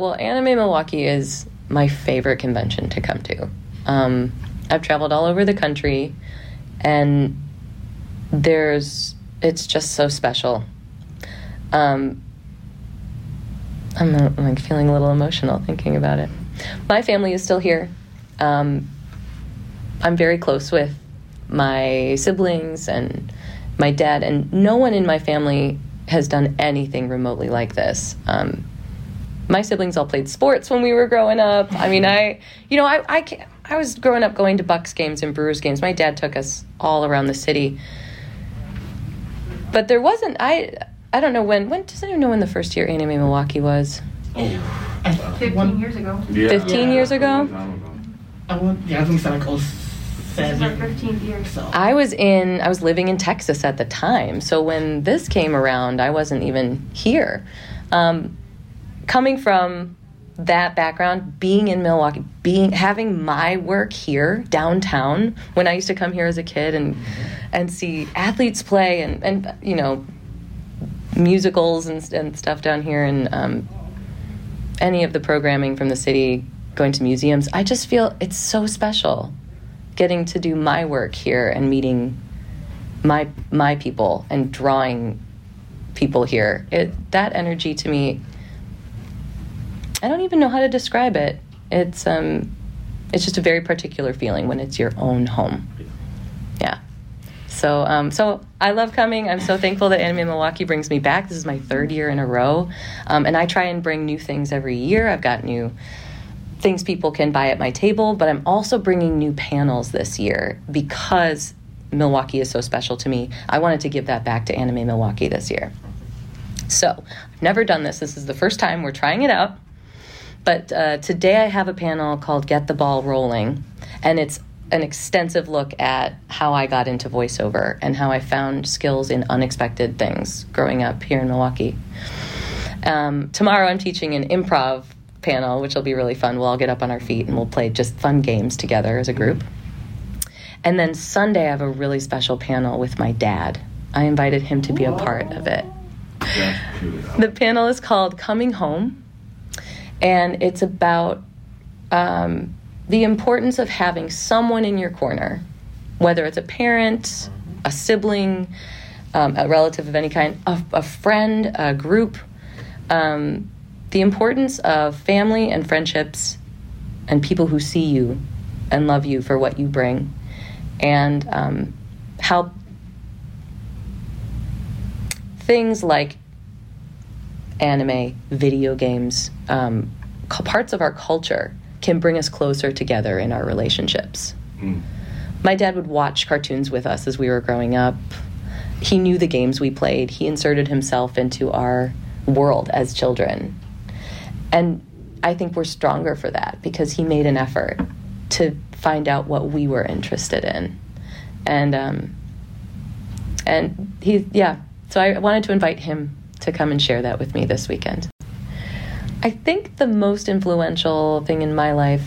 well, Anime Milwaukee is my favorite convention to come to. Um, I've traveled all over the country, and there's it's just so special. Um, I'm, I'm like feeling a little emotional thinking about it. My family is still here. Um, I'm very close with my siblings and my dad, and no one in my family has done anything remotely like this. Um, my siblings all played sports when we were growing up. I mean, I, you know, I, I, I was growing up going to Bucks games and Brewers games. My dad took us all around the city. But there wasn't, I, I don't know when, when, does anyone know when the first year Anime Milwaukee was? I 15 one- years ago. Yeah. 15 years ago? I want, yeah, I think it's like This is our 07. 15th year. So. I was in, I was living in Texas at the time. So when this came around, I wasn't even here. Um, coming from that background, being in Milwaukee, being having my work here downtown when I used to come here as a kid and and see athletes play and and you know musicals and, and stuff down here and um, any of the programming from the city, going to museums. I just feel it's so special getting to do my work here and meeting my my people and drawing people here. It that energy to me I don't even know how to describe it. It's um it's just a very particular feeling when it's your own home. Yeah. So um so I love coming. I'm so thankful that Anime Milwaukee brings me back. This is my third year in a row. Um, and I try and bring new things every year. I've got new things people can buy at my table, but I'm also bringing new panels this year because Milwaukee is so special to me. I wanted to give that back to Anime Milwaukee this year. So, I've never done this. This is the first time we're trying it out. But uh, today I have a panel called Get the Ball Rolling, and it's an extensive look at how I got into voiceover and how I found skills in unexpected things growing up here in Milwaukee. Um, tomorrow I'm teaching an improv panel, which will be really fun. We'll all get up on our feet and we'll play just fun games together as a group. And then Sunday I have a really special panel with my dad. I invited him to be a part of it. The panel is called Coming Home, and it's about um, the importance of having someone in your corner, whether it's a parent, a sibling, um, a relative of any kind, a, a friend, a group. Um, the importance of family and friendships and people who see you and love you for what you bring, and um, how things like anime, video games, um, parts of our culture can bring us closer together in our relationships. My dad would watch cartoons with us as we were growing up. He knew the games we played. He inserted himself into our world as children. And I think we're stronger for that because he made an effort to find out what we were interested in. And um, and he yeah, so I wanted to invite him to come and share that with me this weekend. I think the most influential thing in my life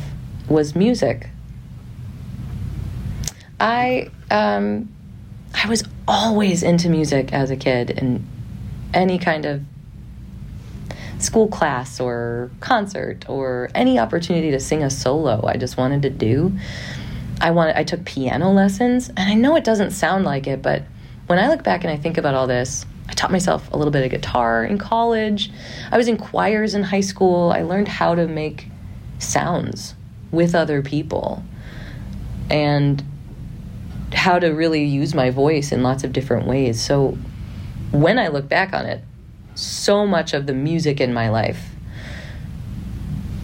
was music. I um, I was always into music as a kid and any kind of school class or concert or any opportunity to sing a solo I just wanted to do. I wanted I took piano lessons and I know it doesn't sound like it, but when I look back and I think about all this, I taught myself a little bit of guitar in college. I was in choirs in high school. I learned how to make sounds with other people and how to really use my voice in lots of different ways. So when I look back on it, so much of the music in my life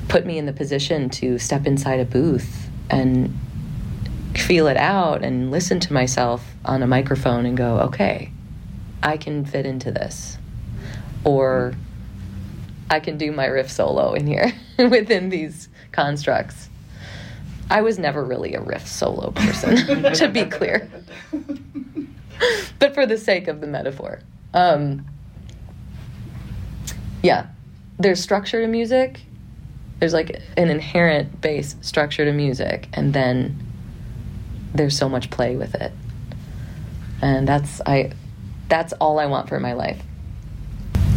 put me in the position to step inside a booth and feel it out and listen to myself on a microphone and go, okay, I can fit into this. Or I can do my riff solo in here within these constructs. I was never really a riff solo person, to be clear. but for the sake of the metaphor. Um, yeah, there's structure to music. There's like an inherent base structure to music, and then there's so much play with it. And that's I that's all I want for my life.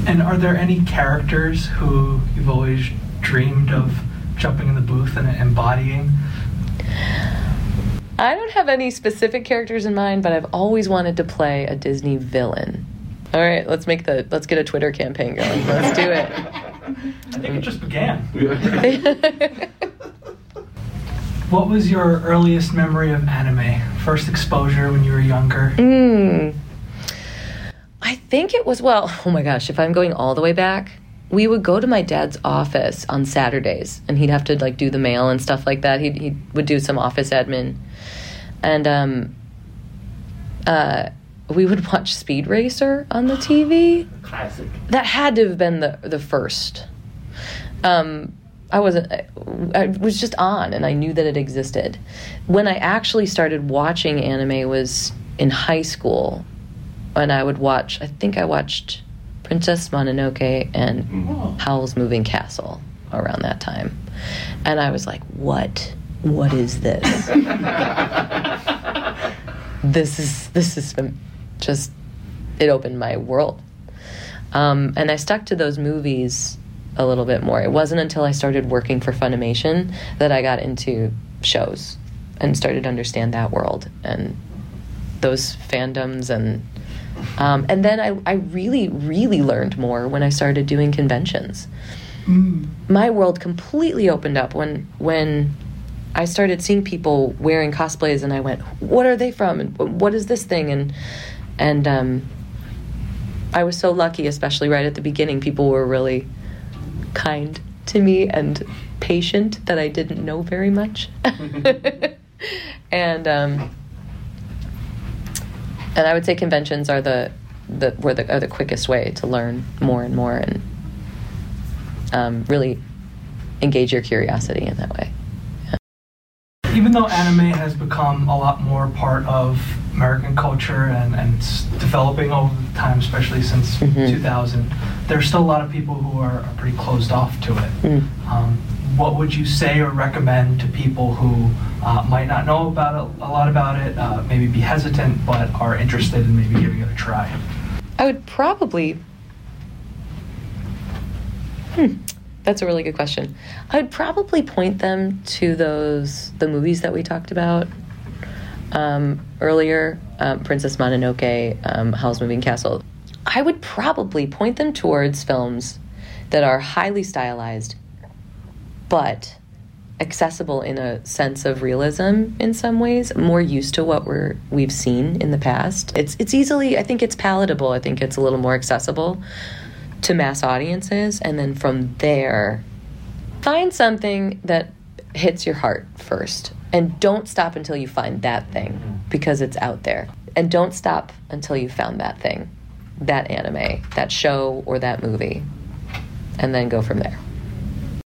And are there any characters who you've always dreamed of jumping in the booth and embodying? I don't have any specific characters in mind, but I've always wanted to play a Disney villain. All right, let's make the let's get a Twitter campaign going. Let's do it. I think it just began. What was your earliest memory of anime? First exposure when you were younger? Mm. I think it was, well, oh my gosh, if I'm going all the way back, we would go to my dad's office on Saturdays and he'd have to like do the mail and stuff like that. He he would do some office admin. And um uh we would watch Speed Racer on the TV. Classic. That had to have been the the first. Um, I wasn't. I was just on, and I knew that it existed. When I actually started watching anime was in high school, and I would watch. I think I watched Princess Mononoke and Oh. Howl's Moving Castle around that time, and I was like, "What? What is this? this is this is just it opened my world." Um, and I stuck to those movies a little bit more. It wasn't until I started working for Funimation that I got into shows and started to understand that world and those fandoms and um, and then I, I really really learned more when I started doing conventions. Mm. My world completely opened up when when I started seeing people wearing cosplays and I went, "What are they from? And what is this thing?" and and um, I was so lucky, especially right at the beginning. People were really kind to me and patient that I didn't know very much. and um, and I would say conventions are the the were the are the quickest way to learn more and more and um, really engage your curiosity in that way. Even though anime has become a lot more part of American culture and, and it's developing over the time, especially since Mhm. 2000, there's still a lot of people who are, are pretty closed off to it. Mm. Um, what would you say or recommend to people who uh, might not know about it, a lot about it, uh, maybe be hesitant, but are interested in maybe giving it a try? I would probably. Hmm, that's a really good question. I would probably point them to those the movies that we talked about um, earlier, um, Princess Mononoke, um, Howl's Moving Castle. I would probably point them towards films that are highly stylized, but accessible in a sense of realism in some ways, more used to what we're we've seen in the past. It's it's easily I think it's palatable. I think it's a little more accessible to mass audiences and then from there find something that hits your heart first and don't stop until you find that thing mm-hmm. because it's out there. And don't stop until you found that thing, that anime, that show or that movie. And then go from there.